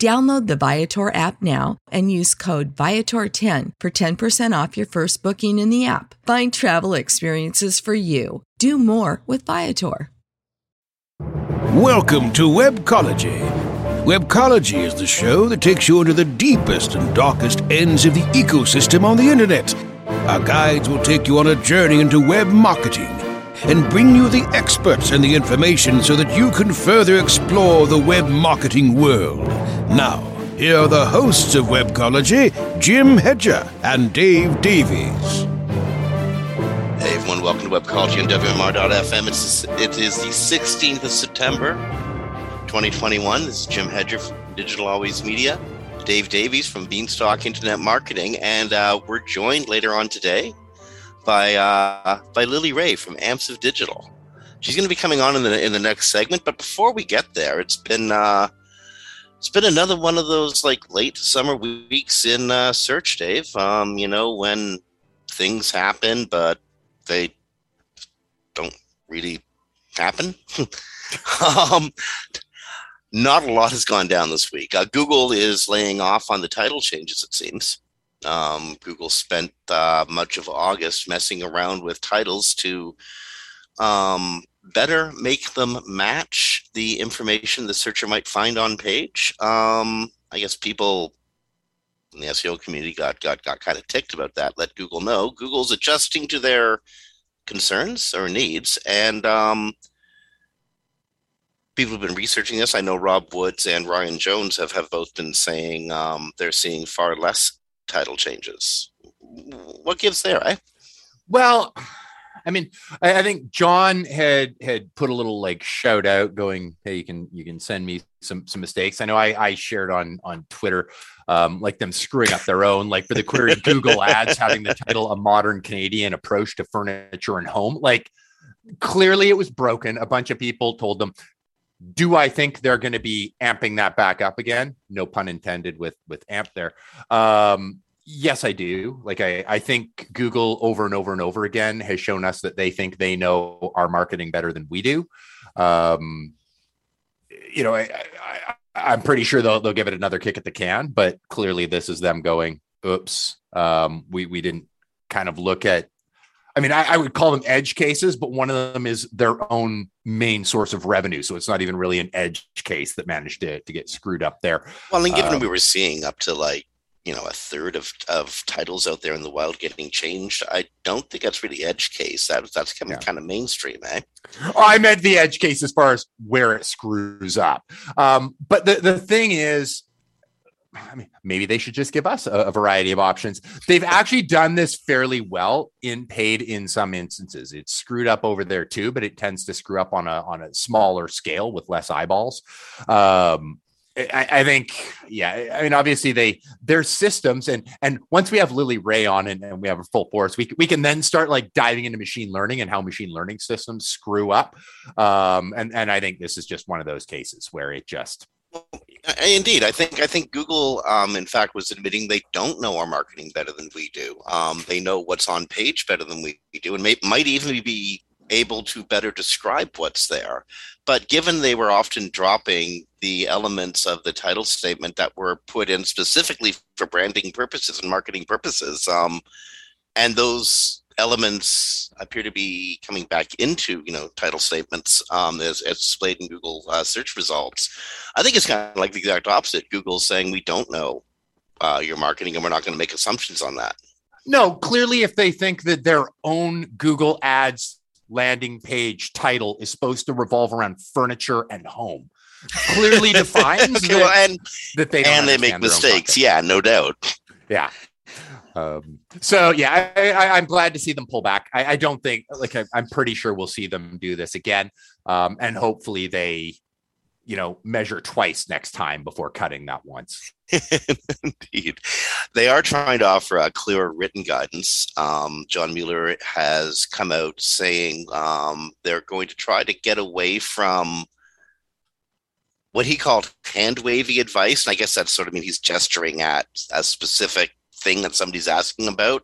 Download the Viator app now and use code Viator10 for 10% off your first booking in the app. Find travel experiences for you. Do more with Viator. Welcome to Webcology. Webcology is the show that takes you into the deepest and darkest ends of the ecosystem on the internet. Our guides will take you on a journey into web marketing and bring you the experts and the information so that you can further explore the web marketing world. Now, here are the hosts of Webcology, Jim Hedger and Dave Davies. Hey everyone, welcome to Webcology on WMR.fm. It's, it is the 16th of September, 2021. This is Jim Hedger from Digital Always Media, Dave Davies from Beanstalk Internet Marketing, and uh, we're joined later on today by uh, by Lily Ray from Amsive Digital. She's going to be coming on in the in the next segment, but before we get there, it's been uh, it's been another one of those like late summer weeks in uh, search, Dave. Um, you know when things happen, but they don't really happen. um, not a lot has gone down this week. Uh, Google is laying off on the title changes, it seems. Um, Google spent uh, much of August messing around with titles to um, better make them match the information the searcher might find on page. Um, I guess people in the SEO community got got got kind of ticked about that. Let Google know Google's adjusting to their concerns or needs, and um, people have been researching this. I know Rob Woods and Ryan Jones have have both been saying um, they're seeing far less title changes. What gives there, eh? Well, I mean, I, I, think John had had put a little like shout out going, hey, you can you can send me some some mistakes. I know I, I shared on on Twitter um, like them screwing up their own, like for the query Google ads having the title a modern Canadian approach to furniture and home. Like clearly it was broken. A bunch of people told them, do I think they're going to be amping that back up again? No pun intended with with amp there. Um, yes, I do. Like I, I think Google over and over and over again has shown us that they think they know our marketing better than we do. Um, you know, I, I, am pretty sure they'll they'll give it another kick at the can, but clearly this is them going, "Oops, um, we we didn't kind of look at I mean, I, I, would call them edge cases, but one of them is their own main source of revenue. So it's not even really an edge case that managed to, to get screwed up there. Well, and given um, we were seeing up to like, you know, a third of, of titles out there in the wild getting changed, I don't think that's really edge case. That, that's coming yeah. kind of mainstream, eh? Oh, I meant the edge case as far as where it screws up. Um, but the, the thing is, I mean, maybe they should just give us a, a, variety of options. They've actually done this fairly well in paid in some instances. It's screwed up over there too, but it tends to screw up on a on a smaller scale with less eyeballs. Um, I, I, think, yeah. I mean, obviously they their systems, and and once we have Lily Ray on and, and we have a full force, we we can then start like diving into machine learning and how machine learning systems screw up. Um, and and I think this is just one of those cases where it just Indeed, I think I think Google, um, in fact, was admitting they don't know our marketing better than we do. Um, they know what's on page better than we do, and may, might even be able to better describe what's there. But given they were often dropping the elements of the title statement that were put in specifically for branding purposes and marketing purposes, um, and those elements appear to be coming back into you know title statements um, as, as displayed in Google uh, search results. I think it's kind of like the exact opposite. Google's saying we don't know uh, your marketing and we're not going to make assumptions on that. No, clearly, if they think that their own Google Ads landing page title is supposed to revolve around furniture and home, clearly defines okay, that, well, and that they and they make understand their own mistakes. Yeah, no doubt. Yeah. Um, so yeah, I, I'm glad to see them pull back. I, I don't think like I, I'm pretty sure we'll see them do this again, um, and hopefully they, you know, measure twice next time before cutting that once. Indeed. They are trying to offer a clearer written guidance. Um, John Mueller has come out saying um, they're going to try to get away from what he called hand wavy advice. And I guess that's sort of mean he's gesturing at a specific thing that somebody's asking about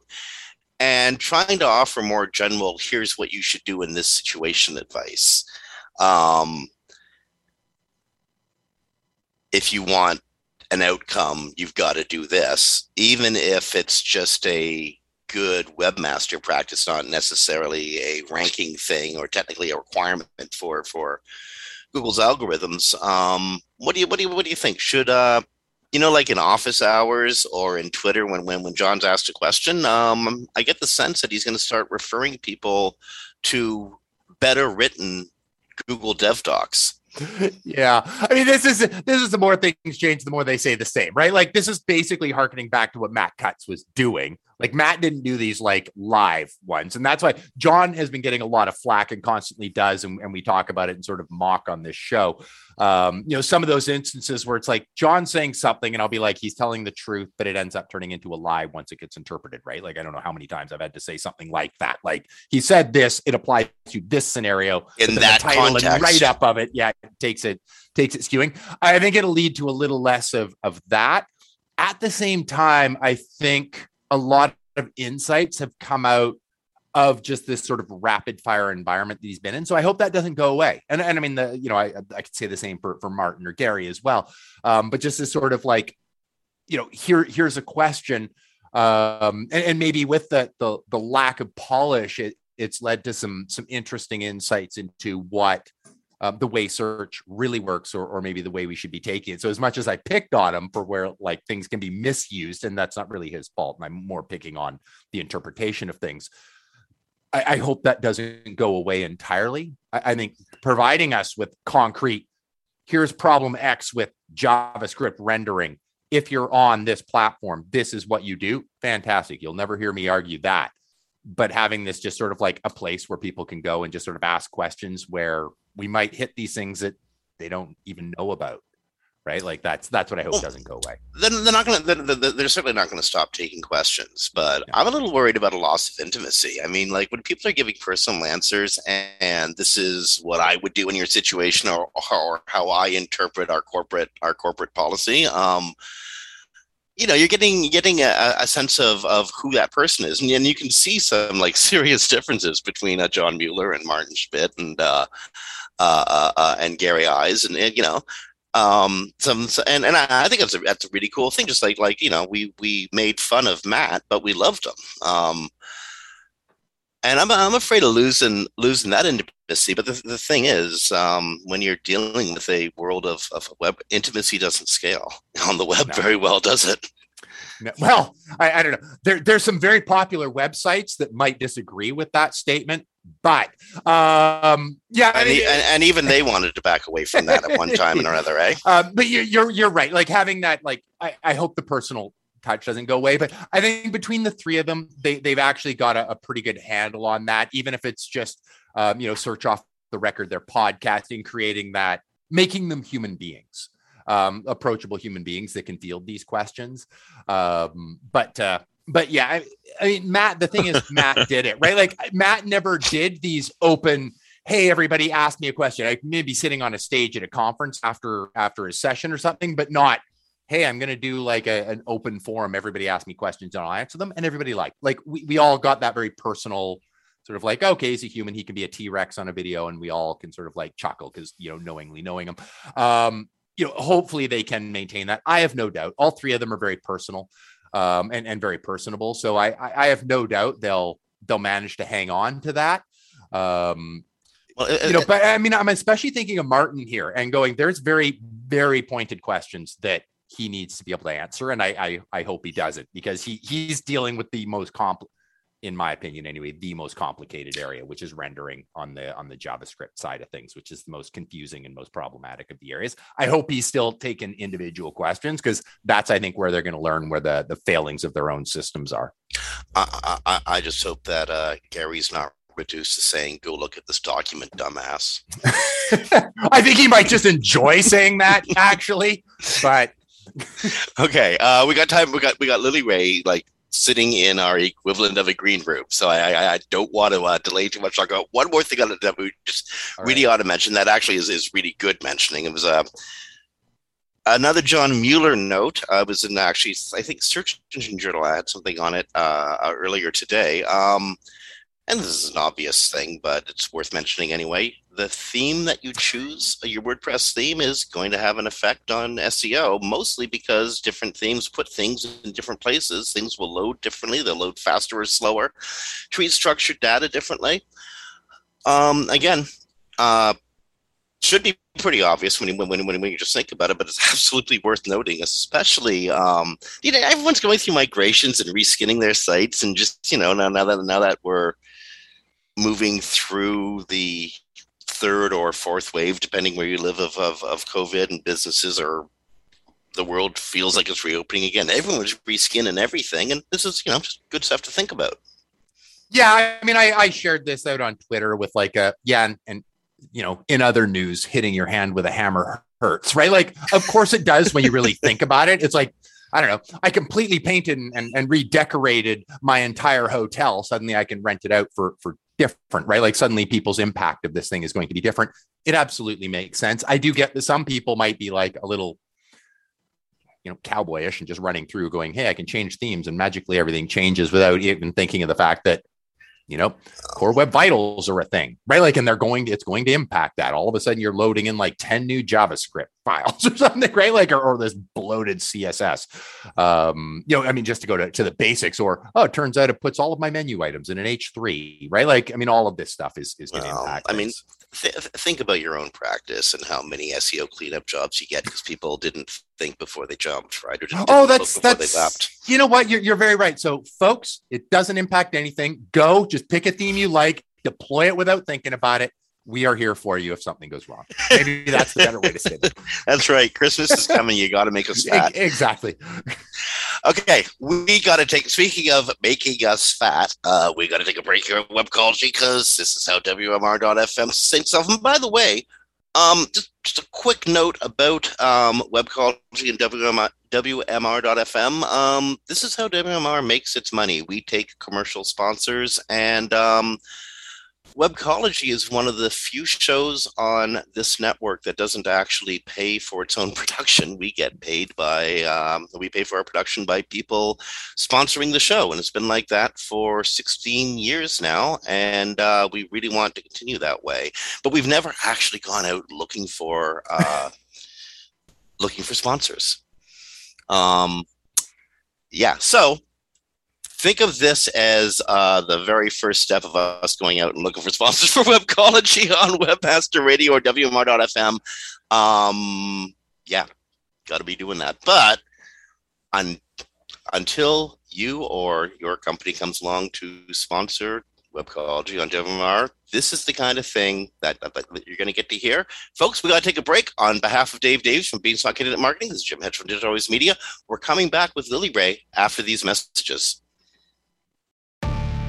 and trying to offer more general, here's what you should do in this situation advice. Um, if you want an outcome, you've got to do this, even if it's just a good webmaster practice, not necessarily a ranking thing or technically a requirement for for Google's algorithms. Um, what do you what do you what do you think? Should uh you know, like in office hours or in Twitter, when when when John's asked a question, um, I get the sense that he's going to start referring people to better written Google Dev Docs. yeah i mean this is this is the more things change the more they say the same right like this is basically harkening back to what matt cutts was doing like matt didn't do these like live ones and that's why john has been getting a lot of flack and constantly does and, and we talk about it and sort of mock on this show. Um you know some of those instances where it's like john saying something and i'll be like he's telling the truth but it ends up turning into a lie once it gets interpreted right? Like i don't know how many times i've had to say something like that. Like he said this it applies to this scenario. In that title and context. write up of it yeah it takes it takes it skewing. I think it'll lead to a little less of of that. At the same time i think a lot of insights have come out of just this sort of rapid fire environment that he's been in. So i hope that doesn't go away. And, and i mean the you know i i could say the same for for martin or gary as well. Um but just this sort of like you know here here's a question um and, and maybe with the, the the lack of polish it it's led to some some interesting insights into what um, the way search really works or, or maybe the way we should be taking it. So as much as i picked on him for where like things can be misused and that's not really his fault and i'm more picking on the interpretation of things i, I hope that doesn't go away entirely. I, I think providing us with concrete here's problem x with javascript rendering. If you're on this platform this is what you do. Fantastic. You'll never hear me argue that. But having this just sort of like a place where people can go and just sort of ask questions where we might hit these things that they don't even know about right like that's that's what i hope Well, doesn't go away Then they're not going to. They're, they're certainly not going to stop taking questions. But. I'm a little worried about a loss of intimacy. I mean, like when people are giving personal answers, and, and this is what I would do in your situation, or, or how I interpret our corporate our corporate policy. Um, you know, you're getting getting a, a sense of of who that person is, and, and you can see some like serious differences between uh, John Mueller and Martin Splitt and uh, uh, uh, uh, and Gary Illyes, and, and you know, um some and, and I, I think that's a that's a really cool thing just like like you know we we made fun of matt but we loved him um and i'm i'm afraid of losing losing that intimacy but the, the thing is um when you're dealing with a world of of web intimacy doesn't scale on the web No. very well does it No- Well, I, I don't know. There, there's some very popular websites that might disagree with that statement, but um, yeah, and, mean, e- and, and even they wanted to back away from that at one time or another eh um, but you're, you're you're right. Like having that, like I, I hope the personal touch doesn't go away. But I think between the three of them, they they've actually got a, a pretty good handle on that. Even if it's just um, you know search off the record, they're podcasting, creating that, making them human beings, um, approachable human beings that can field these questions. Um, but uh, but yeah, I, I mean, Matt. The thing is, Matt did it right. Like Matt never did these open hey everybody ask me a question. I may be sitting on a stage at a conference after after a session or something but not hey i'm going to do like a, an open forum. Everybody ask me questions and i'll answer them. And everybody liked like we, we all got that very personal sort of like okay he's a human. He can be a t-rex on a video and we all can sort of like chuckle because you know knowingly knowing him. Um you know hopefully they can maintain that. I have no doubt. All three of them are very personal um and, and very personable so I, I i have no doubt they'll they'll manage to hang on to that um well, it, you know, it, but I mean, I'm especially thinking of Martin here and going, there's very, very pointed questions that he needs to be able to answer. And I, I, I hope he does it because he, he's dealing with the most compl, in my opinion, anyway, the most complicated area, which is rendering on the, on the JavaScript side of things, which is the most confusing and most problematic of the areas. I hope he's still taking individual questions because that's, I think, where they're going to learn where the, the failings of their own systems are. I, I, I just hope that uh, Gary's not reduced to saying, "Go look at this document, dumbass." I think he might just enjoy saying that, actually. But okay, uh, we got time. We got we got Lily Ray like sitting in our equivalent of a green room. So I I, I don't want to uh, delay too much. I'll go one more thing on it that we just All really right. ought to mention. That actually is is really good mentioning. It was a. Uh, another John Mueller note uh, was in actually, I think, Search Engine Journal. I had something on it uh, earlier today. Um, and this is an obvious thing, but it's worth mentioning anyway. The theme that you choose, your WordPress theme, is going to have an effect on SEO, mostly because different themes put things in different places. Things will load differently, they'll load faster or slower, treat structured data differently. Um, again, uh, should be pretty obvious when you, when, when, when you just think about it, but it's absolutely worth noting, especially, um, you know, everyone's going through migrations and reskinning their sites and just, you know, now, now that, now that we're, moving through the third or fourth wave, depending where you live, of, of, of COVID and businesses or the world feels like it's reopening again. Everyone's reskinning everything, and this is you know just good stuff to think about. Yeah, I mean, I, I shared this out on Twitter with like a yeah, and, and you know, in other news, hitting your hand with a hammer hurts, right? Like, of course it does when you really think about it. It's like I don't know. I completely painted and, and, and, redecorated my entire hotel. Suddenly I can rent it out for for different, right? Like suddenly people's impact of this thing is going to be different. It absolutely makes sense. I do get that some people might be like a little, you know, cowboyish and just running through going, Hey, I can change themes and magically everything changes without even thinking of the fact that, you know, core web vitals are a thing, right? Like, and they're going to, it's going to impact that. All of a sudden you're loading in like 10 new JavaScript files or something, right? Like, or, or this bloated CSS. Um, you know, I mean, just to go to, to the basics or, oh, it turns out it puts all of my menu items in an H3, right? Like, I mean, all of this stuff is, is going to well, impact. I mean, th- think about your own practice and how many SEO cleanup jobs you get because people didn't think before they jumped, right? Oh, that's that's you know what you're you're very right. So, folks, it doesn't impact anything. Go, just pick a theme you like, deploy it without thinking about it. We are here for you if something goes wrong. Maybe that's the better way to say it. that's right. Christmas is coming. You got to make us fat. Exactly. Okay, we got to take. Speaking of making us fat, uh, we got to take a break here at Webcology because this is how WMR.fm syncs off. And by the way, um, just, just a quick note about um, Webcology and WMR, WMR.fm. Um, this is how WMR makes its money. We take commercial sponsors and um, Webcology is one of the few shows on this network that doesn't actually pay for its own production. We get paid by, um, we pay for our production by people sponsoring the show. And it's been like that for 16 years now. And uh, we really want to continue that way. But we've never actually gone out looking for, uh, looking for sponsors. Um, yeah. So think of this as uh, the very first step of us going out and looking for sponsors for Webcology on Webmaster Radio or WMR.fm. Um, yeah, got to be doing that. But un- until you or your company comes along to sponsor Webcology on WMR, this is the kind of thing that, that, that you're going to get to hear. Folks, we got to take a break. On behalf of Dave Davies from Beanstalk Internet Marketing, this is Jim Hedge from Digital Always Media. We're coming back with Lily Ray after these messages.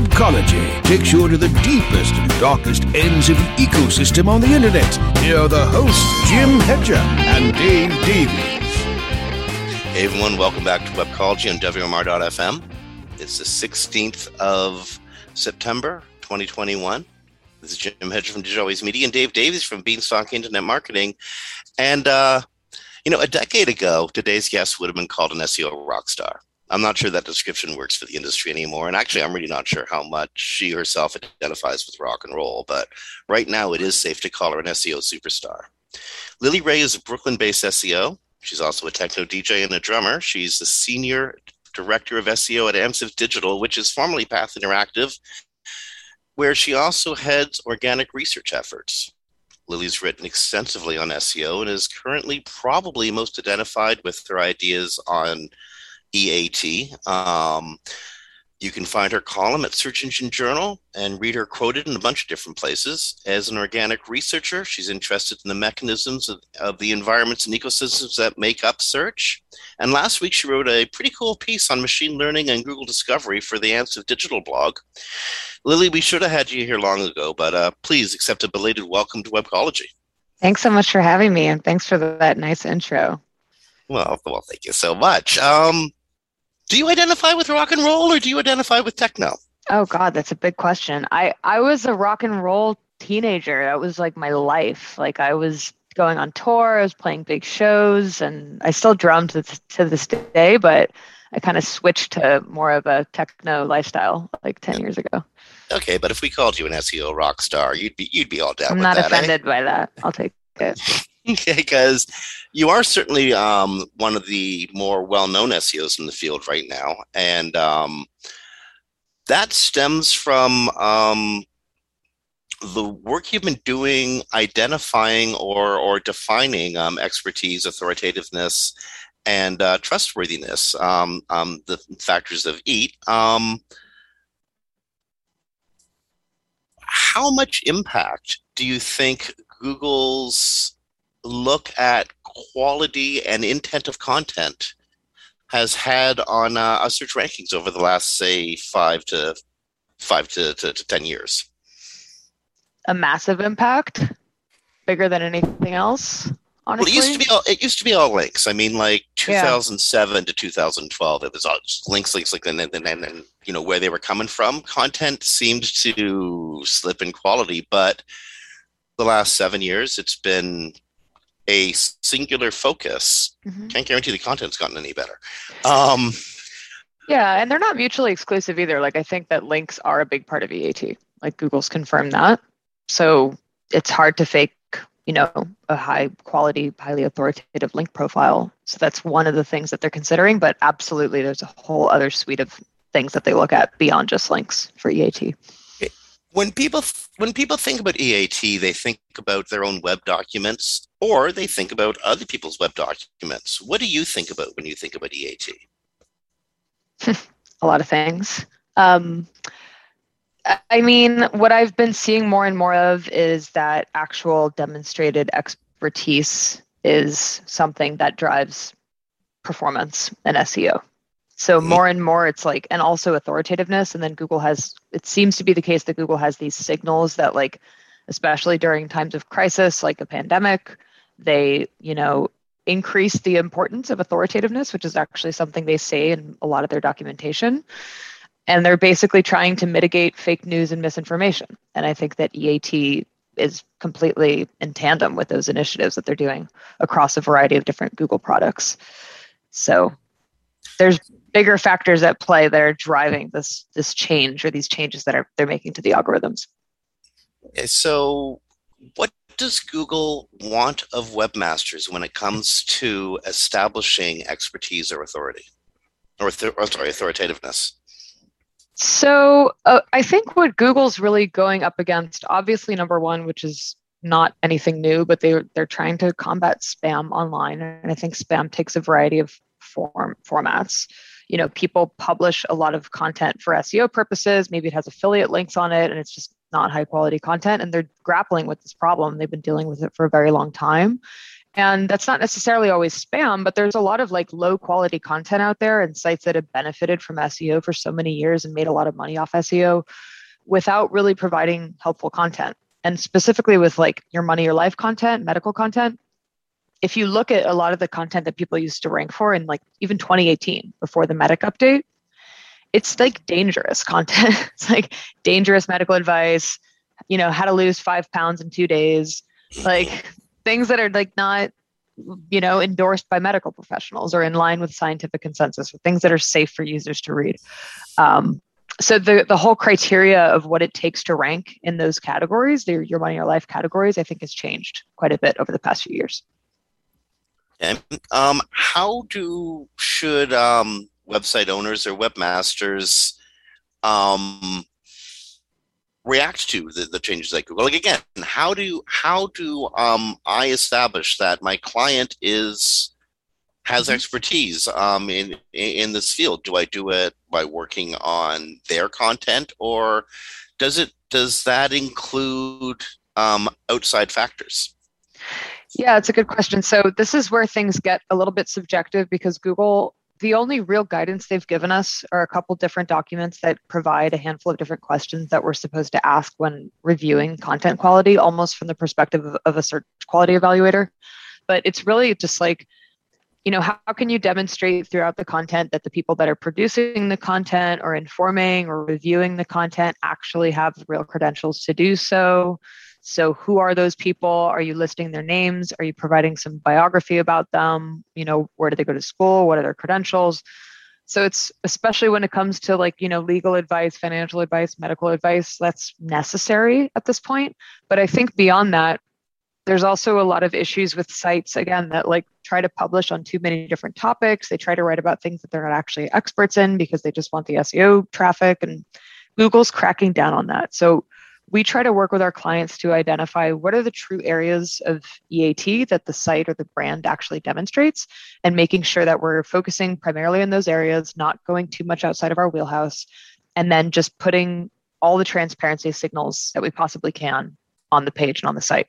Webcology takes you into the deepest and darkest ends of the ecosystem on the internet. Here are the hosts, Jim Hedger and Dave Davies. Hey everyone, welcome back to Webcology on WMR.fm. It's the 16th of September, 2021. This is Jim Hedger from Digital Always Media and Dave Davies from Beanstalk Internet Marketing. And, uh, you know, a decade ago, today's guest would have been called an SEO rock star. I'm not sure that description works for the industry anymore. And actually, I'm really not sure how much she herself identifies with rock and roll. But right now, it is safe to call her an SEO superstar. Lily Ray is a Brooklyn based SEO. She's also a techno DJ and a drummer. She's the senior director of SEO at Amsive Digital, which is formerly Path Interactive, where she also heads organic research efforts. Lily's written extensively on SEO and is currently probably most identified with her ideas on EAT. Um, you can find her column at Search Engine Journal and read her quoted in a bunch of different places. As an organic researcher, she's interested in the mechanisms of, of, the environments and ecosystems that make up search. And last week, she wrote a pretty cool piece on machine learning and Google Discovery for the Amsive Digital blog. Lily, we should have had you here long ago, but uh, please accept a belated welcome to Webcology. Thanks so much for having me, and thanks for that nice intro. Well, well, thank you so much. Um, do you identify with rock and roll or do you identify with techno? Oh God, that's a big question. I I was a rock and roll teenager. That was like my life. Like I was going on tour, I was playing big shows, and I still drum to, to this day, but I kind of switched to more of a techno lifestyle like 10 years ago. Okay, but if we called you an SEO rock star, you'd be you'd be all down I'm not that. offended eh? by that. I'll take it. okay, because you are certainly um, one of the more well-known SEOs in the field right now, and um, that stems from um, the work you've been doing identifying or or defining um, expertise, authoritativeness, and uh, trustworthiness, um, um, the factors of EAT. How much impact do you think Google's look at quality and intent of content has had on uh, our search rankings over the last, say, five to five to, to, to ten years? A massive impact, bigger than anything else. Honestly. Well, it used to be all it used to be all links. I mean, like 2007 yeah. to 2012, it was all links, links, like, and then and, and, and you know where they were coming from. Content seemed to slip in quality, but the last seven years, it's been a singular focus. Mm-hmm. Can't guarantee the content's gotten any better. Um, yeah, and they're not mutually exclusive either. Like I think that links are a big part of EAT. Like Google's confirmed that. So it's hard to fake, you know, a high quality, highly authoritative link profile. So that's one of the things that they're considering. But absolutely, there's a whole other suite of things that they look at beyond just links for EAT when people when people think about EAT, they think about their own web documents or they think about other people's web documents. What do you think about when you think about EAT? a lot of things. Um, I mean, what I've been seeing more and more of is that actual demonstrated expertise is something that drives performance in SEO. So mm-hmm. more and more, it's like, and also authoritativeness. And then Google has, it seems to be the case that Google has these signals that, like, especially during times of crisis, like a pandemic, they, you know, increase the importance of authoritativeness, which is actually something they say in a lot of their documentation. And they're basically trying to mitigate fake news and misinformation. And I think that EAT is completely in tandem with those initiatives that they're doing across a variety of different Google products. So there's bigger factors at play that are driving this this change or these changes that are they're making to the algorithms. So, what does Google want of webmasters when it comes to establishing expertise or authority, or, th- or sorry, authoritativeness? So, uh, I think what Google's really going up against, obviously, number one, which is not anything new, but they they're trying to combat spam online, and I think spam takes a variety of form formats. You know, people publish a lot of content for SEO purposes. Maybe it has affiliate links on it, and it's just not high quality content. And they're grappling with this problem. They've been dealing with it for a very long time. And that's not necessarily always spam, but there's a lot of like low quality content out there and sites that have benefited from SEO for so many years and made a lot of money off SEO without really providing helpful content. And specifically with like your money, your life content, medical content, if you look at a lot of the content that people used to rank for in like even 2018 before the medic update, it's like dangerous content. it's like dangerous medical advice, you know, how to lose five pounds in two days, like things that are like not you know endorsed by medical professionals or in line with scientific consensus or things that are safe for users to read um, so the the whole criteria of what it takes to rank in those categories, the, your money your life categories, I think has changed quite a bit over the past few years. And um, how do should um, website owners or webmasters um, react to the, the changes like Google? Like again, how do how do um, I establish that my client is has mm-hmm. expertise um, in in this field? Do I do it by working on their content, or does it does that include um, outside factors? Yeah, it's a good question. So this is where things get a little bit subjective because Google, the only real guidance they've given us are a couple different documents that provide a handful of different questions that we're supposed to ask when reviewing content quality, almost from the perspective of, of a search quality evaluator. But it's really just like you know how, how can you demonstrate throughout the content that the people that are producing the content or informing or reviewing the content actually have real credentials to do so so who are those people? Are you listing their names? Are you providing some biography about them? You know where do they go to school? What are their credentials? So it's especially when it comes to like you know legal advice financial advice medical advice that's necessary at this point. But i think beyond that there's also a lot of issues with sites again that like try to publish on too many different topics. They try to write about things that they're not actually experts in because they just want the seo traffic and google's cracking down on that. So we try to work with our clients to identify what are the true areas of EAT that the site or the brand actually demonstrates and making sure that we're focusing primarily in those areas, not going too much outside of our wheelhouse, and then just putting all the transparency signals that we possibly can on the page and on the site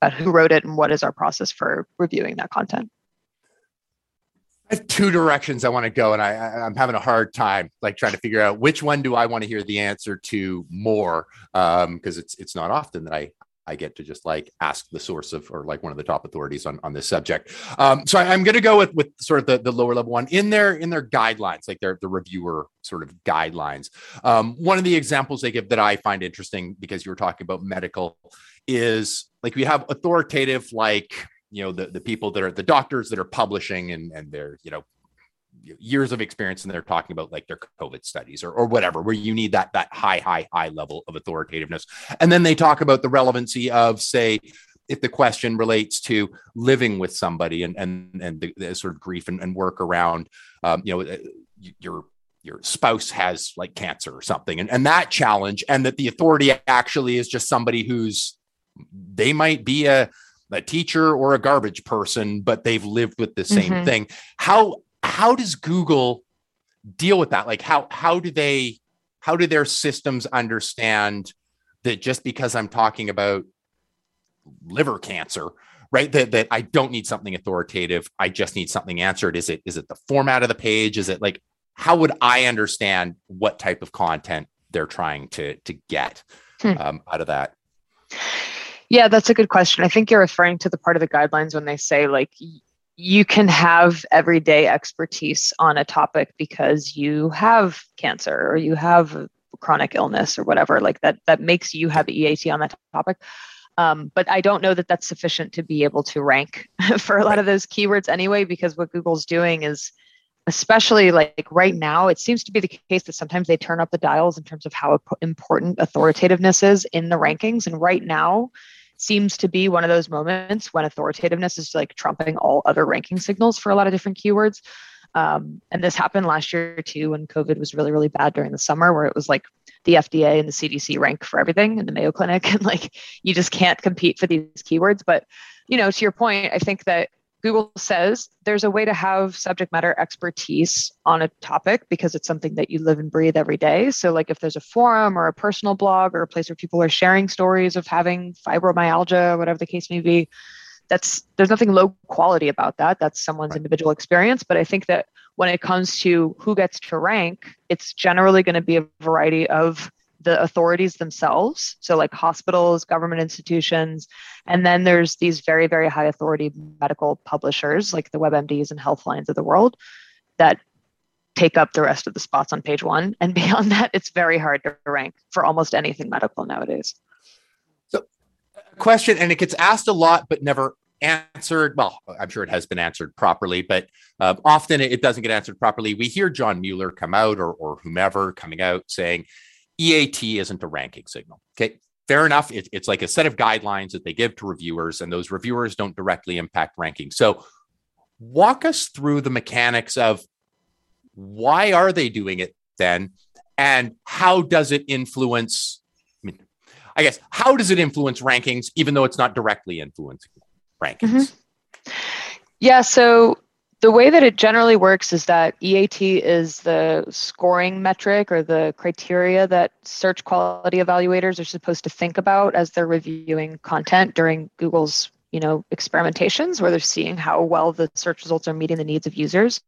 about who wrote it and what is our process for reviewing that content. I have two directions I want to go, and I, I, am having a hard time like trying to figure out which one do I want to hear the answer to more, because um, it's it's not often that I I get to just like ask the source of or like one of the top authorities on, on this subject. Um, so I, am going to go with with sort of the, the lower level one in their in their guidelines, like their the reviewer sort of guidelines. Um, one of the examples they give that I find interesting because you were talking about medical is like we have authoritative like you know the, the people that are the doctors that are publishing and and they're you know years of experience and they're talking about like their covid studies or, or whatever where you need that that high high high level of authoritativeness. And then they talk about the relevancy of say if the question relates to living with somebody and and and the, the sort of grief and, and work around um, you know uh, your your spouse has like cancer or something. And, and that challenge and that the authority actually is just somebody who's they might be a a teacher or a garbage person, but they've lived with the same mm-hmm. thing. How how does Google deal with that? Like how how do they how do their systems understand that just because I'm talking about liver cancer, right? That that I don't need something authoritative. I just need something answered. Is it is it the format of the page? Is it like how would I understand what type of content they're trying to to get hmm. um, out of that? Yeah, that's a good question. I think you're referring to the part of the guidelines when they say like you can have everyday expertise on a topic because you have cancer or you have chronic illness or whatever like that that makes you have EAT on that topic. Um, but I don't know that that's sufficient to be able to rank for a lot of those keywords anyway, because what Google's doing is especially like right now, it seems to be the case that sometimes they turn up the dials in terms of how important authoritativeness is in the rankings. And right now, seems to be one of those moments when authoritativeness is like trumping all other ranking signals for a lot of different keywords. Um, and this happened last year too when COVID was really, really bad during the summer, where it was like the FDA and the CDC rank for everything in the Mayo Clinic, and like you just can't compete for these keywords. But you know, to your point, I think that Google says there's a way to have subject matter expertise on a topic because it's something that you live and breathe every day. So, like if there's a forum or a personal blog or a place where people are sharing stories of having fibromyalgia, whatever the case may be, that's there's nothing low quality about that. That's someone's right. individual experience. But I think that when it comes to who gets to rank, it's generally going to be a variety of the authorities themselves. So, like hospitals, government institutions. And then there's these very, very high authority medical publishers like the WebMDs and Healthlines of the world that take up the rest of the spots on page one. And beyond that, it's very hard to rank for almost anything medical nowadays. So, question, and it gets asked a lot, but never answered. Well, I'm sure it has been answered properly, but uh, often it doesn't get answered properly. We hear John Mueller come out or, or whomever coming out saying, EAT isn't a ranking signal. Okay. Fair enough. It, it's like a set of guidelines that they give to reviewers, and those reviewers don't directly impact ranking. So, walk us through the mechanics of why are they doing it then, and how does it influence? I mean, I guess how does it influence rankings, even though it's not directly influencing rankings? Mm-hmm. Yeah. So the way that it generally works is that EAT is the scoring metric or the criteria that search quality evaluators are supposed to think about as they're reviewing content during Google's you know experimentations where they're seeing how well the search results are meeting the needs of users.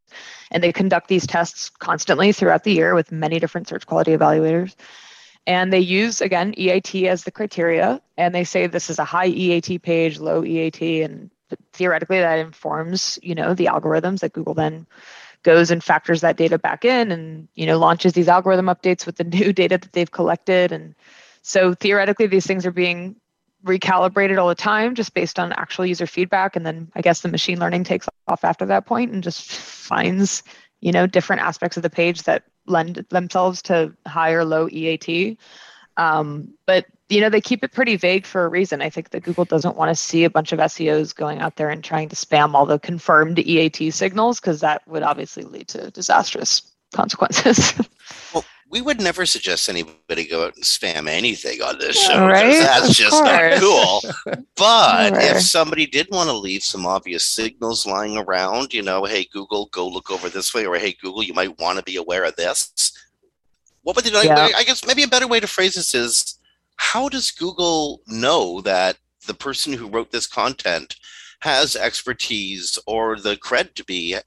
And they conduct these tests constantly throughout the year with many different search quality evaluators. And they use again eat as the criteria. And they say this is a high eat page low eat and theoretically that informs you know the algorithms that google then goes and factors that data back in and you know launches these algorithm updates with the new data that they've collected. And so theoretically these things are being recalibrated all the time just based on actual user feedback. And then i guess the machine learning takes off after that point and just finds you know different aspects of the page that lend themselves to high or low eat um, but you know they keep it pretty vague for a reason i think that google doesn't want to see a bunch of seos going out there and trying to spam all the confirmed eat signals because that would obviously lead to disastrous consequences well we would never suggest anybody go out and spam anything on this show right? that's of just course. not cool but if somebody did want to leave some obvious signals lying around you know hey google go look over this way or hey google you might want to be aware of this what would they do? Yeah. I guess maybe a better way to phrase this is how does Google know that the person who wrote this content has expertise or the cred to be uh,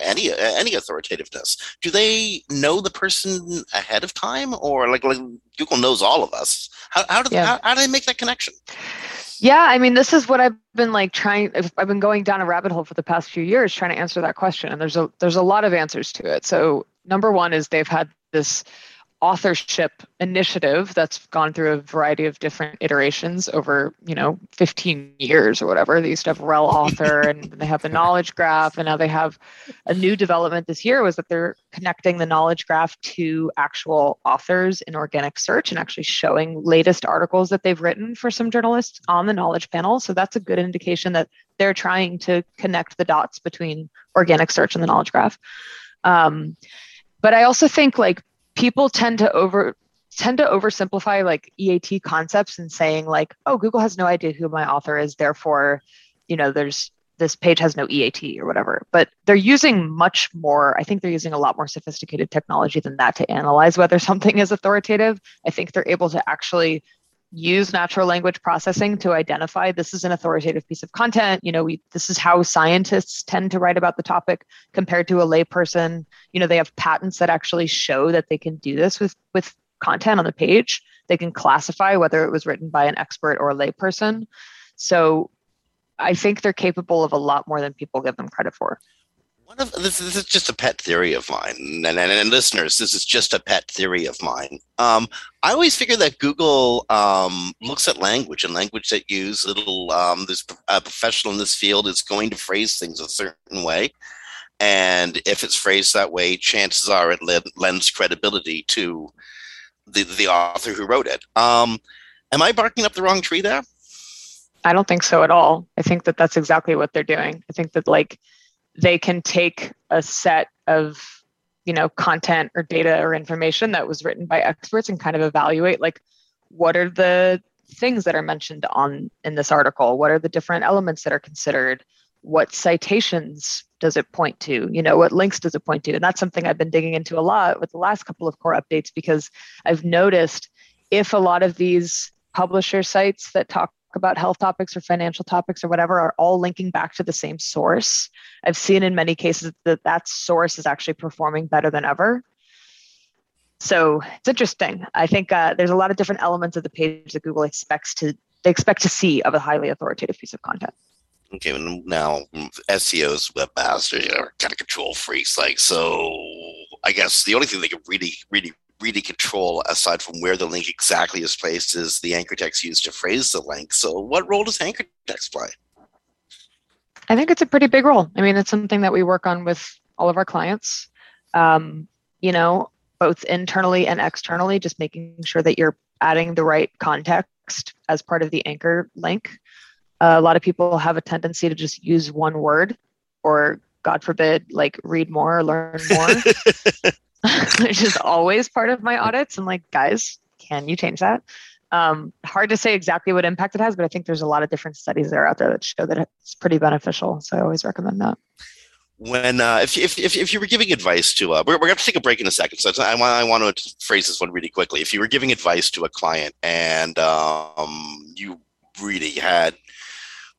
any any authoritativeness? Do they know the person ahead of time, or like, like Google knows all of us? How how do yeah. how, how do they make that connection? Yeah, I mean, this is what I've been like trying. I've been going down a rabbit hole for the past few years trying to answer that question, and there's a there's a lot of answers to it. So number one is they've had this authorship initiative that's gone through a variety of different iterations over you know 15 years or whatever. They used to have rel author and they have the knowledge graph and now they have a new development this year was that they're connecting the knowledge graph to actual authors in organic search and actually showing latest articles that they've written for some journalists on the knowledge panel. So that's a good indication that they're trying to connect the dots between organic search and the knowledge graph. Um, but i also think like people tend to over tend to oversimplify like EAT concepts and saying like, oh, Google has no idea who my author is, therefore, you know, there's this page has no EAT or whatever. But they're using much more, I think they're using a lot more sophisticated technology than that to analyze whether something is authoritative. I think they're able to actually use natural language processing to identify this is an authoritative piece of content. You know we this is how scientists tend to write about the topic compared to a layperson. You know they have patents that actually show that they can do this with with content on the page. They can classify whether it was written by an expert or a layperson. So i think they're capable of a lot more than people give them credit for one of this, this is just a pet theory of mine, and, and, and listeners, this is just a pet theory of mine. Um, I always figure that Google um, looks at language and language that use little. Um, this a professional in this field is going to phrase things a certain way, and if it's phrased that way, chances are it lends credibility to the the author who wrote it. Um, am I barking up the wrong tree there? I don't think so at all. I think that that's exactly what they're doing. I think that like they can take a set of you know content or data or information that was written by experts and kind of evaluate like what are the things that are mentioned on in this article? What are the different elements that are considered? What citations does it point to? You know what links does it point to? And that's something i've been digging into a lot with the last couple of core updates because i've noticed if a lot of these publisher sites that talk about health topics or financial topics or whatever are all linking back to the same source. I've seen in many cases that that source is actually performing better than ever. So it's interesting. I think uh, there's a lot of different elements of the page that google expects to they expect to see of a highly authoritative piece of content. Okay, and now SEOs, webmasters are kind of control freaks. Like, so I guess the only thing they can really, really, really control, aside from where the link exactly is placed, is the anchor text used to phrase the link. So, what role does anchor text play? I think it's a pretty big role. I mean, it's something that we work on with all of our clients. Um, you know, both internally and externally, just making sure that you're adding the right context as part of the anchor link. Uh, a lot of people have a tendency to just use one word or god forbid like read more or learn more which is always part of my audits. I'm like guys can you change that? Um, hard to say exactly what impact it has but i think there's a lot of different studies that are out there that show that it's pretty beneficial. So i always recommend that. When uh, if, if, if, if you were giving advice to uh, we're, we're going to take a break in a second. So I want, I want to phrase this one really quickly. If you were giving advice to a client and um, you really had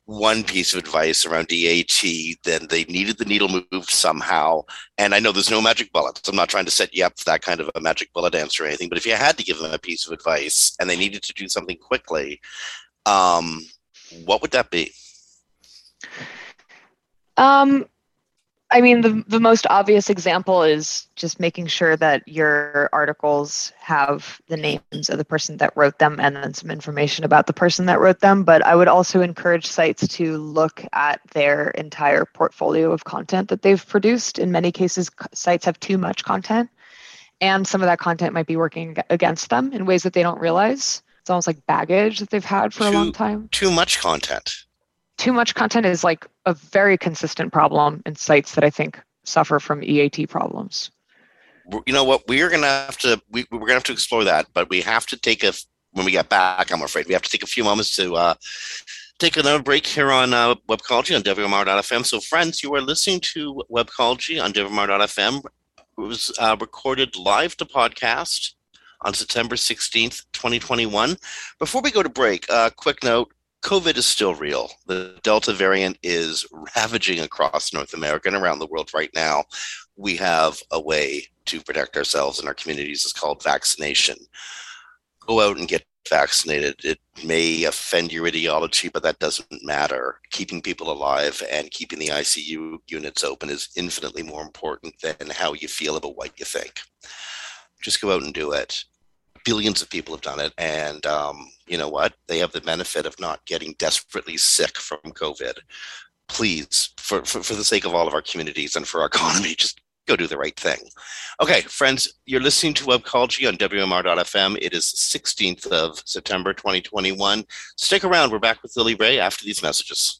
one piece of advice around EAT, then they needed the needle moved somehow. And I know there's no magic bullets. I'm not trying to set you up for that kind of a magic bullet answer or anything. But if you had to give them a piece of advice and they needed to do something quickly, um, what would that be? Um, I mean, the, the most obvious example is just making sure that your articles have the names of the person that wrote them and then some information about the person that wrote them. But I would also encourage sites to look at their entire portfolio of content that they've produced. In many cases, sites have too much content, and some of that content might be working against them in ways that they don't realize. It's almost like baggage that they've had for too, a long time. Too much content too much content is like a very consistent problem in sites that I think suffer from EAT problems. You know what? We are going to have to we, we're going to have to explore that, but we have to take a when we get back. I'm afraid we have to take a few moments to uh, take another break here on uh, Webcology on WMR.fm. So, friends, you are listening to Webcology on WMR.fm. It was uh, recorded live to podcast on September 16th, 2021. Before we go to break, a uh, quick note COVID is still real. The Delta variant is ravaging across North America and around the world right now. We have a way to protect ourselves and our communities. It's called vaccination. Go out and get vaccinated. It may offend your ideology, but that doesn't matter. Keeping people alive and keeping the ICU units open is infinitely more important than how you feel about what you think. Just go out and do it billions of people have done it. And um, you know what? They have the benefit of not getting desperately sick from covid. Please for, for, for the sake of all of our communities and for our economy just go do the right thing. Okay friends you're listening to webcology on wmr.fm it is 16th of september 2021 stick around. We're back with lily ray after these messages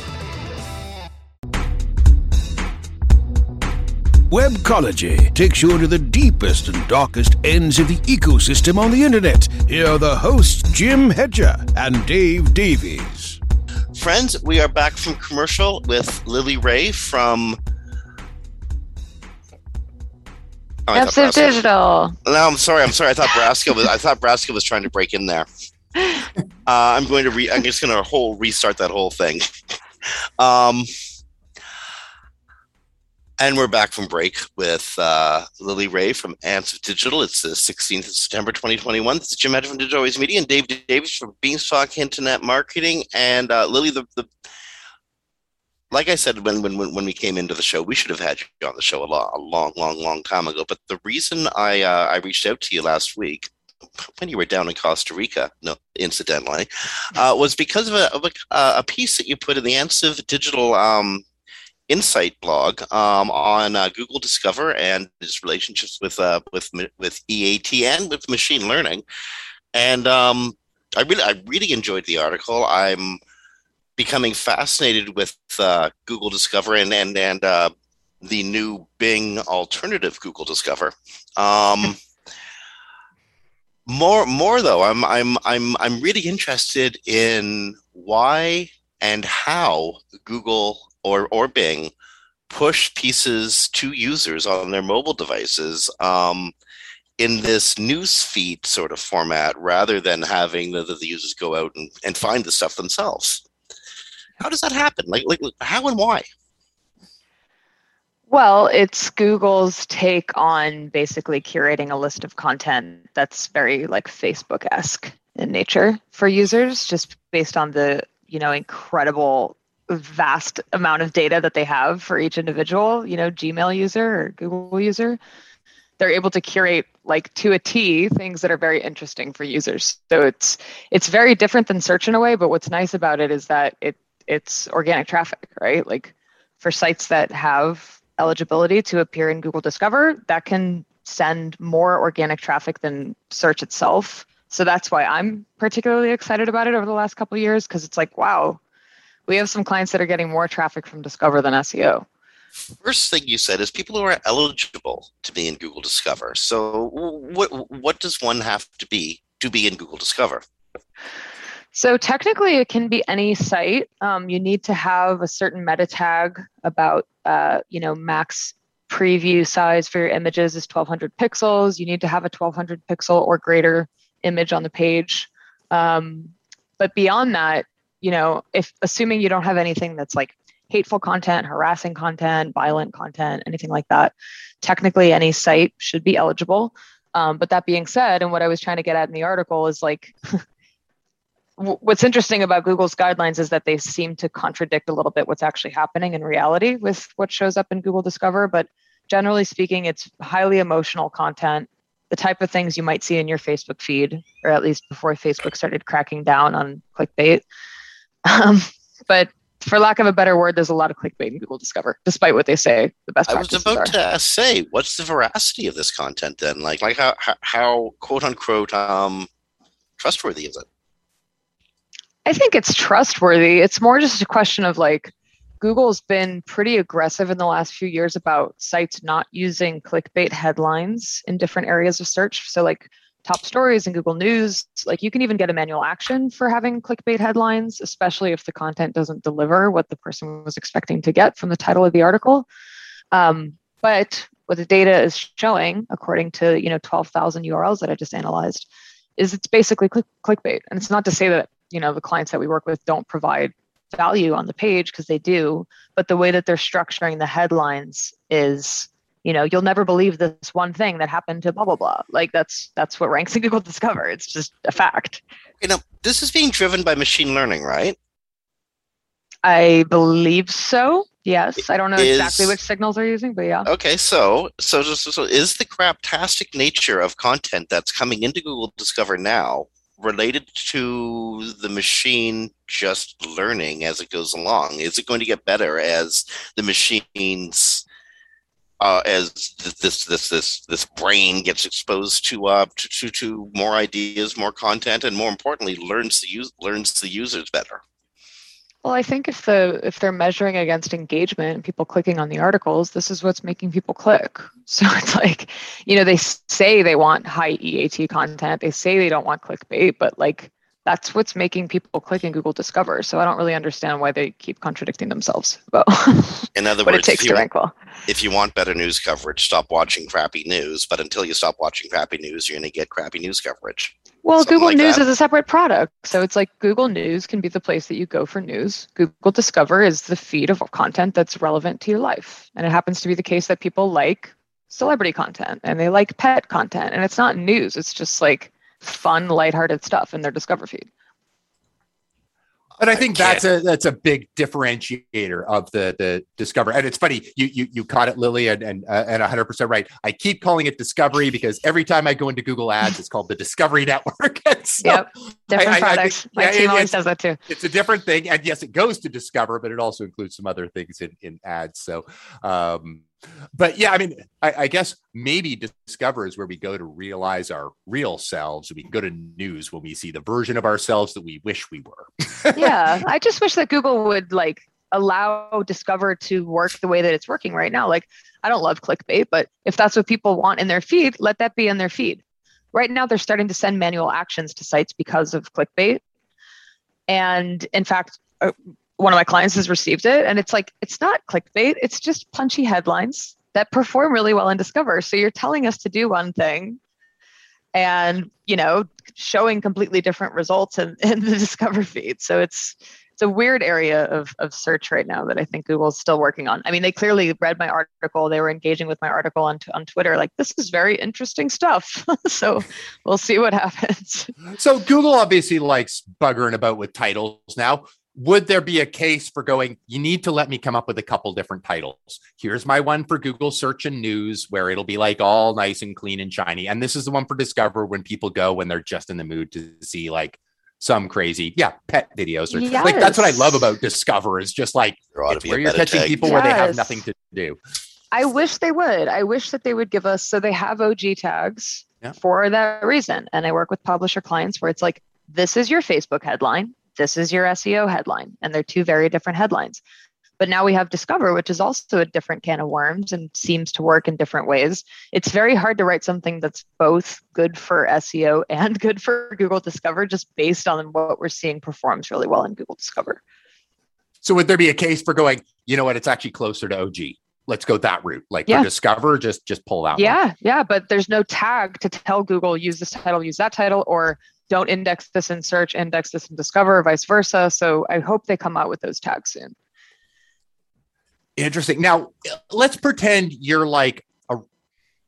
Webcology takes you into the deepest and darkest ends of the ecosystem on the internet. Here are the hosts, Jim Hedger and Dave Davies. Friends, we are back from commercial with Lily Ray from Oh, Epson Digital. No, I'm sorry. I'm sorry. I thought Braska was. I thought Braska was trying to break in there. Uh, I'm going to. Re, I'm just going to whole restart that whole thing. Um, and we're back from break with uh, Lily Ray from Amsive Digital. It's the 16th of September 2021. This is Jim Hedger from Digital Always Media and Dave Davies from Beanstalk Internet Marketing. And uh, Lily, the, the like I said when, when when we came into the show, we should have had you on the show a, a long, long, long time ago. But the reason I uh, I reached out to you last week when you were down in Costa Rica, no, incidentally, uh, was because of a, of a, a piece that you put in the Amsive Digital um, Insight blog um, on uh, Google Discover and its relationships with uh, with with EAT and with machine learning. And um, I really I really enjoyed the article. I'm becoming fascinated with uh, Google Discover and and and uh, the new Bing alternative Google Discover. Um, more more though, I'm I'm I'm I'm really interested in why and how Google or or Bing push pieces to users on their mobile devices. Um, in this news feed sort of format rather than having the, the, the users go out and, and find the stuff themselves. How does that happen? Like, like how and why? Well, it's Google's take on basically curating a list of content that's very like Facebook esque in nature for users, just based on the you know incredible vast amount of data that they have for each individual you know Gmail user or Google user they're able to curate like to a T things that are very interesting for users. So it's it's very different than search in a way, but what's nice about it is that it it's organic traffic, right? Like for sites that have eligibility to appear in Google Discover, that can send more organic traffic than search itself. So that's why I'm particularly excited about it over the last couple years because it's like, wow, we have some clients that are getting more traffic from Discover than SEO. First thing you said is people who are eligible to be in Google Discover. So what what does one have to be to be in Google Discover? So technically, it can be any site. Um, you need to have a certain meta tag about, uh, you know, max preview size for your images is 1200 pixels. You need to have a 1200 pixel or greater image on the page. Um, but beyond that, you know, if assuming you don't have anything that's like hateful content, harassing content, violent content, anything like that. Technically, any site should be eligible. Um, but that being said, and what I was trying to get at in the article is like, what's interesting about Google's guidelines is that they seem to contradict a little bit what's actually happening in reality with what shows up in Google Discover. But generally speaking, it's highly emotional content, the type of things you might see in your Facebook feed, or at least before Facebook started cracking down on clickbait. Um, but for lack of a better word, there's a lot of clickbait in Google Discover, despite what they say. The best. I was about are. to say, what's the veracity of this content then? Like, like how, how, how quote unquote um, trustworthy is it? I think it's trustworthy. It's more just a question of like, Google's been pretty aggressive in the last few years about sites not using clickbait headlines in different areas of search. So, like, top stories in Google News. Like you can even get a manual action for having clickbait headlines, especially if the content doesn't deliver what the person was expecting to get from the title of the article. Um, but what the data is showing, according to you know 12,000 URLs that I just analyzed, is it's basically click, clickbait. And it's not to say that you know the clients that we work with don't provide value on the page because they do, but the way that they're structuring the headlines is you know you'll never believe this one thing that happened to blah blah blah. Like that's that's what ranks and google discover. It's just a fact. You know this is being driven by machine learning right? I believe so. Yes. I don't know is, exactly which signals they're using but yeah. Okay so so, so so is the craptastic nature of content that's coming into google discover now related to the machine just learning as it goes along? Is it going to get better as the machines uh, as this this this this brain gets exposed to uh to, to, to more ideas, more content, and more importantly, learns the use learns the users better. Well, I think if the if they're measuring against engagement people clicking on the articles, this is what's making people click. So it's like, you know, they say they want high EAT content, they say they don't want clickbait, but like that's what's making people click in Google Discover. So I don't really understand why they keep contradicting themselves about in other what words, it takes to rank well. If you want better news coverage, stop watching crappy news. But until you stop watching crappy news, you're going to get crappy news coverage. Well, Something Google like News that. is a separate product. So it's like Google News can be the place that you go for news. Google Discover is the feed of content that's relevant to your life. And it happens to be the case that people like celebrity content and they like pet content. And it's not news, it's just like fun, lighthearted stuff in their Discover feed. But I think that's a that's a big differentiator of the the Discover. And it's funny you you you caught it, Lily, and and uh, and 100 percent right. I keep calling it Discovery because every time I go into Google Ads, it's called the Discovery Network. so yep, different I- I- I products. think- My yeah, team always does that too. it's a different thing and yes it goes to discover but it also includes some other things in, in ads so um but yeah i mean I, I guess maybe discover is where we go to realize our real selves we go to news when we see the version of ourselves that we wish we were yeah, I just wish that Google would like allow Discover to work the way that it's working right now. Like, I don't love clickbait, but if that's what people want in their feed, let that be in their feed. Right now, they're starting to send manual actions to sites because of clickbait. And in fact, uh, one of my clients has received it, and it's like, it's not clickbait, it's just punchy headlines that perform really well in Discover. So you're telling us to do one thing and you know showing completely different results in, in the discover feed. So it's it's a weird area of, of search right now that i think google's still working on. I mean they clearly read my article they were engaging with my article on, on twitter like this is very interesting stuff. So we'll see what happens. So google obviously likes buggering about with titles now would there be a case for going you need to let me come up with a couple different titles here's my one for google search and news where it'll be like all nice and clean and shiny and this is the one for discover when people go when they're just in the mood to see like some crazy yeah pet videos or like that's what i love about discover is just like There ought to it's where you're catching tag. people where they have nothing to do I wish they would. I wish that they would give us so they have OG tags Yeah. for that reason. And I work with publisher clients where it's like, this is your Facebook headline, this is your SEO headline, and they're two very different headlines. But now we have Discover, which is also a different can of worms and seems to work in different ways. It's very hard to write something that's both good for SEO and good for Google Discover, just based on what we're seeing performs really well in Google Discover. so would there be a case for going you know what it's actually closer to og let's go that route like Yeah. for discover just just pull that one. Yeah, yeah, but there's no tag to tell Google use this title, use that title, or don't index this in search, index this in Discover, or vice versa. So I hope they come out with those tags soon. Interesting. Now, let's pretend you're like a.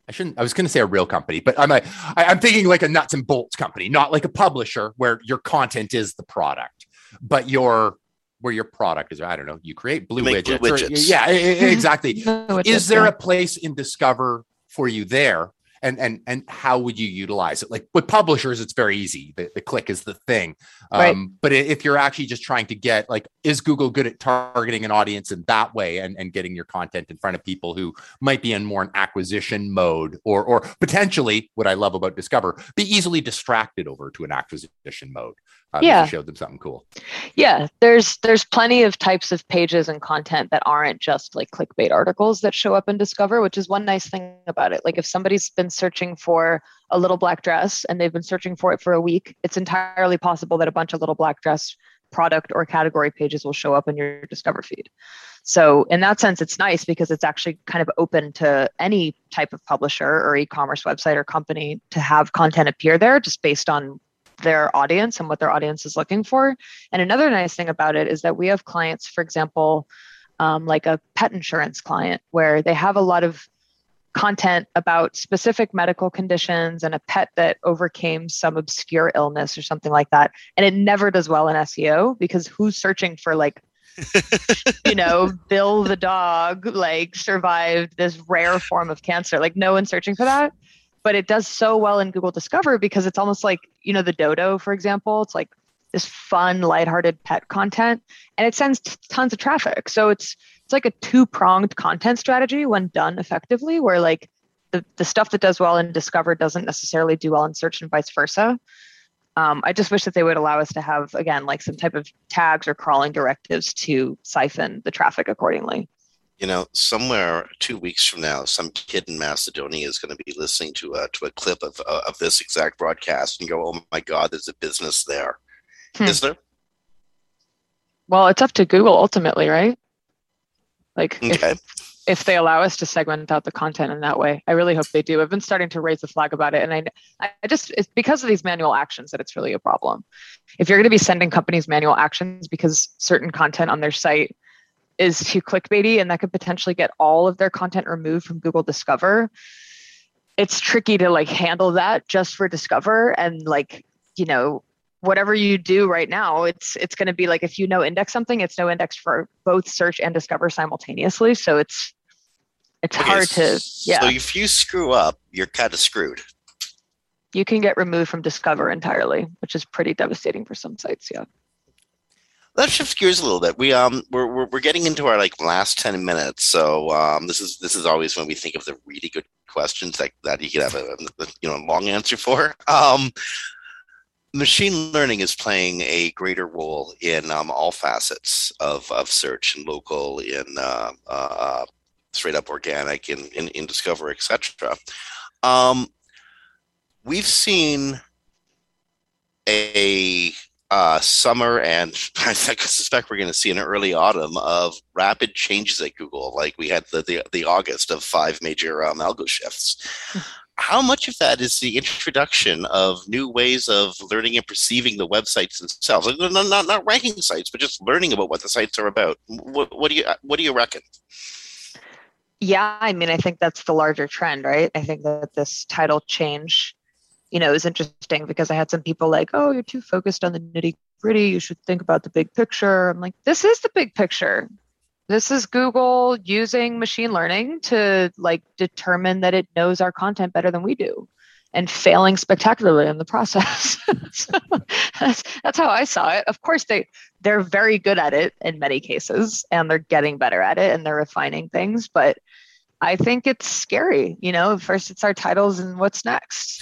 I shouldn't. I was going to say a real company, but I'm a. I, I'm thinking like a nuts and bolts company, not like a publisher where your content is the product, but your where your product is. I don't know. You create blue make widgets. blue or- widgets. yeah, exactly. No, it's is there a place in Discover for you there? And and and how would you utilize it? Like with publishers, it's very easy. The, the click is the thing. Um, Right. But if you're actually just trying to get like, is Google good at targeting an audience in that way and, and getting your content in front of people who might be in more an acquisition mode or or potentially what I love about Discover, be easily distracted over to an acquisition mode. If Yeah. showed them something cool. yeah, there's there's plenty of types of pages and content that aren't just like clickbait articles that show up in Discover, which is one nice thing about it. Like if somebody's been searching for a little black dress and they've been searching for it for a week, it's entirely possible that a bunch of little black dress product or category pages will show up in your Discover feed. So in that sense, it's nice because it's actually kind of open to any type of publisher or e-commerce website or company to have content appear there just based on their audience and what their audience is looking for. And another nice thing about it is that we have clients, for example, um, like a pet insurance client, where they have a lot of content about specific medical conditions and a pet that overcame some obscure illness or something like that. And it never does well in SEO because who's searching for like, you know, Bill the dog like survived this rare form of cancer? Like, no one's searching for that. But it does so well in Google Discover because it's almost like, you know, the dodo, for example, it's like this fun, lighthearted pet content and it sends t- tons of traffic. So it's it's like a two-pronged content strategy when done effectively, where like the, the stuff that does well in Discover doesn't necessarily do well in search and vice versa. Um, I just wish that they would allow us to have again like some type of tags or crawling directives to siphon the traffic accordingly. You know, somewhere two weeks from now, some kid in Macedonia is going to be listening to a to a clip of uh, of this exact broadcast and go, "Oh my God, there's a business there." Hmm. Is there? Well, it's up to Google ultimately, right? Like if, Okay. if they allow us to segment out the content in that way. I really hope they do. I've been starting to raise the flag about it. And I, I just, it's because of these manual actions that it's really a problem. If you're going to be sending companies manual actions because certain content on their site is too clickbaity and that could potentially get all of their content removed from Google Discover, it's tricky to like handle that just for Discover and like, you know, whatever you do right now, it's it's going to be like if you no index something, it's no index for both search and discover simultaneously. So it's it's Okay, hard to yeah. So if you screw up, you're kind of screwed. you can get removed from discover entirely, which is pretty devastating for some sites. Yeah. Let's shift gears a little bit. We um we're, we're we're getting into our like last ten minutes. So um this is this is always when we think of the really good questions that that you could have a, a you know long answer for. Um, machine learning is playing a greater role in um, all facets of of search and local in uh, uh, straight up organic in in, in discover etc. Um, we've seen a uh, summer and I suspect we're going to see an early autumn of rapid changes at Google. Like we had the the, the August of five major um, algo shifts. How much of that is the introduction of new ways of learning and perceiving the websites themselves? Like, Not, not, not ranking sites, but just learning about what the sites are about. What, what do you what do you reckon? Yeah, I mean, I think that's the larger trend, right? I think that this title change, you know, it was interesting because I had some people like, oh, you're too focused on the nitty gritty. You should think about the big picture. I'm like, this is the big picture. This is Google using machine learning to like determine that it knows our content better than we do and failing spectacularly in the process. so that's, that's how I saw it. Of course, they they're very good at it in many cases, and they're getting better at it, and they're refining things. But I think it's scary. You know, first it's our titles, and what's next.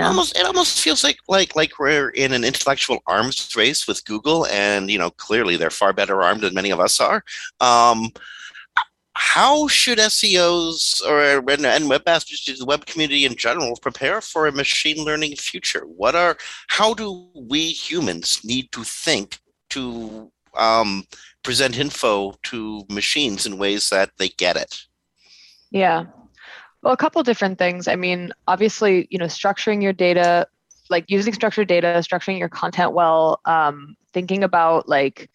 Know, almost it almost feels like like like we're in an intellectual arms race with Google, and you know clearly they're far better armed than many of us are. Um, how should SEOs or and, and webmasters, the web community in general, prepare for a machine learning future? What are how do we humans need to think to um, present info to machines in ways that they get it? Yeah. Well, a couple different things. I mean, obviously, you know, structuring your data, like using structured data, structuring your content well, um, thinking about like,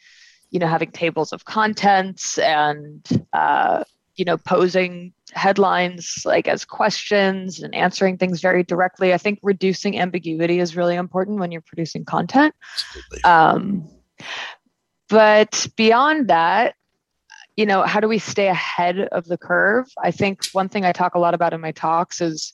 you know, having tables of contents and, uh, you know, posing headlines like as questions and answering things very directly. I think reducing ambiguity is really important when you're producing content. Um, but beyond that, you know, how do we stay ahead of the curve? I think one thing I talk a lot about in my talks is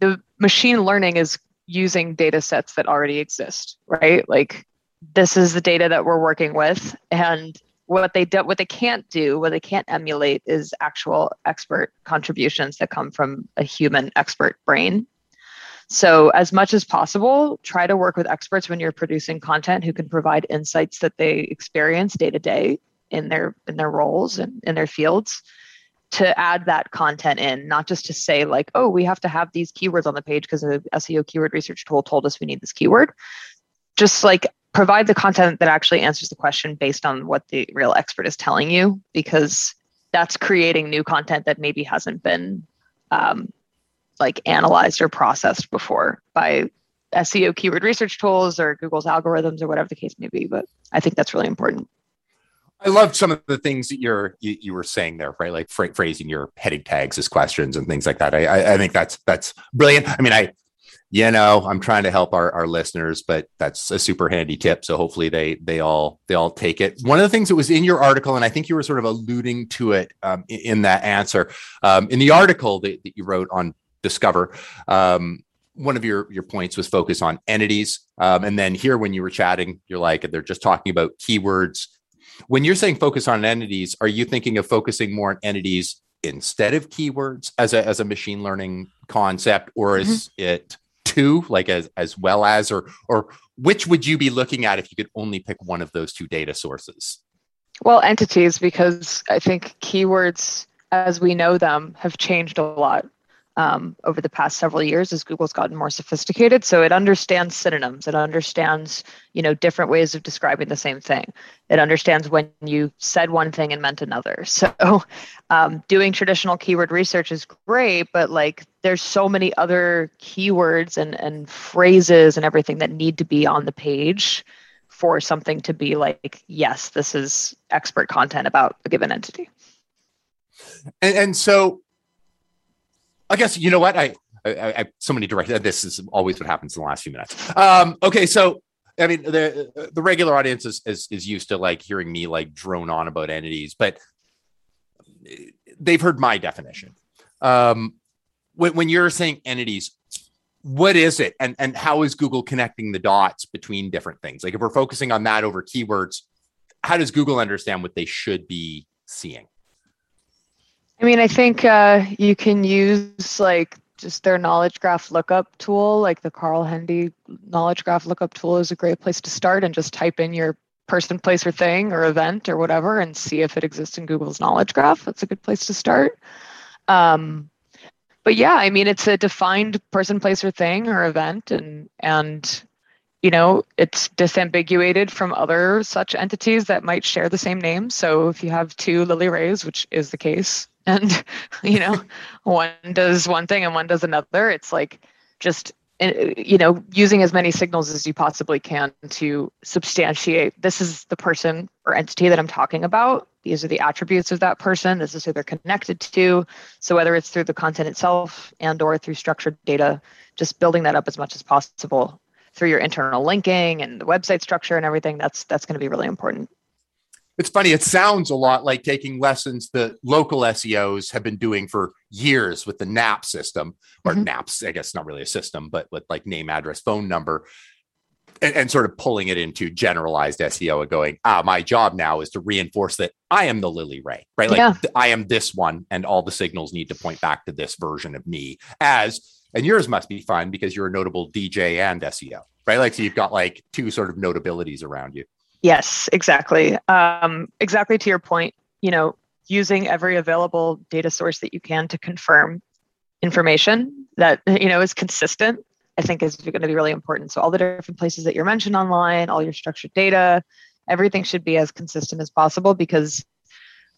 the machine learning is using data sets that already exist, right? Like this is the data that we're working with and what they do, what they can't do, what they can't emulate is actual expert contributions that come from a human expert brain. So, as much as possible, try to work with experts when you're producing content who can provide insights that they experience day to day in their in their roles and in their fields to add that content in, not just to say like, oh, we have to have these keywords on the page because the SEO keyword research tool told us we need this keyword. Just like provide the content that actually answers the question based on what the real expert is telling you, because that's creating new content that maybe hasn't been um, like analyzed or processed before by SEO keyword research tools or Google's algorithms or whatever the case may be. But I think that's really important. I love some of the things that you're you, you were saying there, right? Like phrasing your heading tags as questions and things like that. I, I I think that's that's brilliant. I mean, I you know I'm trying to help our, our listeners, but that's a super handy tip. So hopefully they they all they all take it. One of the things that was in your article, and I think you were sort of alluding to it um, in, in that answer, um, in the article that, that you wrote on Discover. Um, one of your your points was focus on entities, um, and then here when you were chatting, you're like they're just talking about keywords when you're saying focus on entities, are you thinking of focusing more on entities instead of keywords as a as a machine learning concept, or is mm-hmm. it two, like as as well as, or or which would you be looking at if you could only pick one of those two data sources? Well, entities, because I think keywords as we know them have changed a lot um, over the past several years as Google's gotten more sophisticated. So it understands synonyms. It understands, you know, different ways of describing the same thing. It understands when you said one thing and meant another. So um, doing traditional keyword research is great, but like there's so many other keywords and, and phrases and everything that need to be on the page for something to be like, yes, this is expert content about a given entity. And, and so I guess you know what I, I, I somebody directed this is always what happens in the last few minutes. Um, okay, so I mean, the the regular audience is, is is used to like hearing me like drone on about entities, but they've heard my definition. Um, when, when you're saying entities, what is it, and and how is Google connecting the dots between different things? Like if we're focusing on that over keywords, how does Google understand what they should be seeing? I mean, I think uh, you can use like just their knowledge graph lookup tool, like the Carl Hendy knowledge graph lookup tool is a great place to start and just type in your person, place, or thing or event or whatever and see if it exists in Google's knowledge graph. That's a good place to start. Um, but yeah, I mean, it's a defined person, place, or thing or event, and and you know, it's disambiguated from other such entities that might share the same name. So if you have two Lily Rays, which is the case, and you know, one does one thing and one does another, it's like just eh, you know using as many signals as you possibly can to substantiate this is the person or entity that i'm talking about. These are the attributes of that person. This is who they're connected to. So whether it's through the content itself and or through structured data just building that up as much as possible through your internal linking and the website structure and everything that's that's going to be really important it's funny it sounds a lot like taking lessons that local seos have been doing for years with the nap system or Mhm. naps i guess not really a system but with like name address phone number and, and sort of pulling it into generalized seo and going ah my job now is to reinforce that i am the lily ray right like Yeah. th- i am this one and all the signals need to point back to this version of me as and yours must be fun because you're a notable dj and seo right like so you've got like two sort of notabilities around you Yes, exactly. Um, exactly to your point, you know, using every available data source that you can to confirm information that, you know, is consistent, I think is going to be really important. So all the different places that you're mentioned online, all your structured data, everything should be as consistent as possible because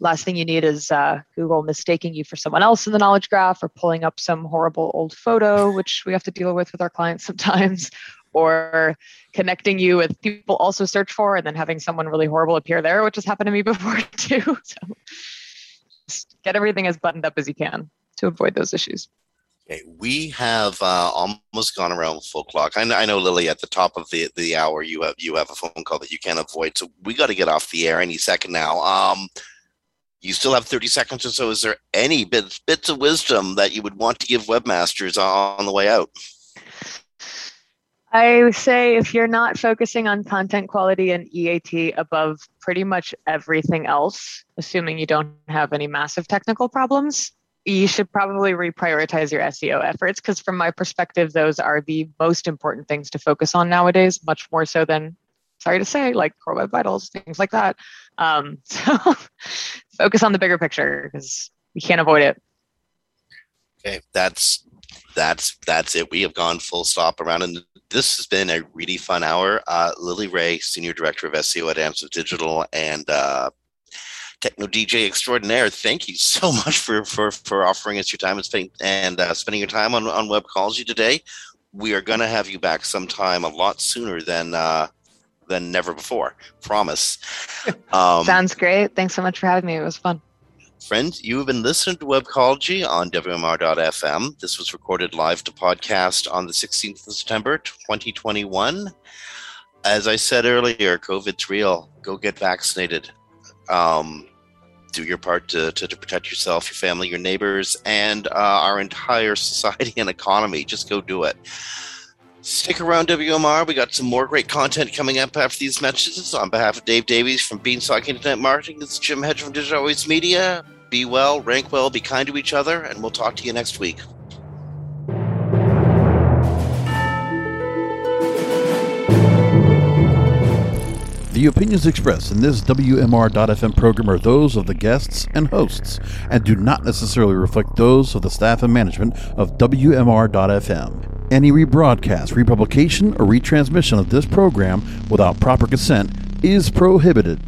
last thing you need is uh, Google mistaking you for someone else in the knowledge graph or pulling up some horrible old photo, which we have to deal with with our clients sometimes, or connecting you with people also search for and then having someone really horrible appear there, which has happened to me before too. So get everything as buttoned up as you can to avoid those issues. Okay, we have uh, almost gone around full clock. I know, I know, Lily. At the top of the the hour, you have you have a phone call that you can't avoid. So we got to get off the air any second now. Um, you still have thirty seconds or so. Is there any bits bits of wisdom that you would want to give webmasters on the way out? I say if you're not focusing on content quality and EAT above pretty much everything else, assuming you don't have any massive technical problems, you should probably reprioritize your SEO efforts because, from my perspective, those are the most important things to focus on nowadays, much more so than, sorry to say, like Core Web Vitals, things like that. Um, so focus on the bigger picture because you can't avoid it. Okay, that's that's that's it. We have gone full stop around, and this has been a really fun hour. Uh, Lily Ray, senior director of SEO at Amsive Digital, and uh, techno DJ extraordinaire. Thank you so much for for for offering us your time and spending and uh, spending your time on on Webcology today. We are going to have you back sometime a lot sooner than uh, than never before. Promise. Um, Sounds great. Thanks so much for having me. It was fun. Friends, you have been listening to Webcology on WMR.fm. This was recorded live to podcast on the 16th of September, 2021. As I said earlier, COVID's real. Go get vaccinated. Um, do your part to, to, to protect yourself, your family, your neighbors, and uh, our entire society and economy. Just go do it. Stick around, WMR. We got some more great content coming up after these messages. On behalf of Dave Davies from Beanstalk Internet Marketing, is Jim Hedge from Digital Always Media. Be well, rank well, be kind to each other, and we'll talk to you next week. The opinions expressed in this WMR.FM program are those of the guests and hosts and do not necessarily reflect those of the staff and management of WMR.FM. Any rebroadcast, republication, or retransmission of this program without proper consent is prohibited.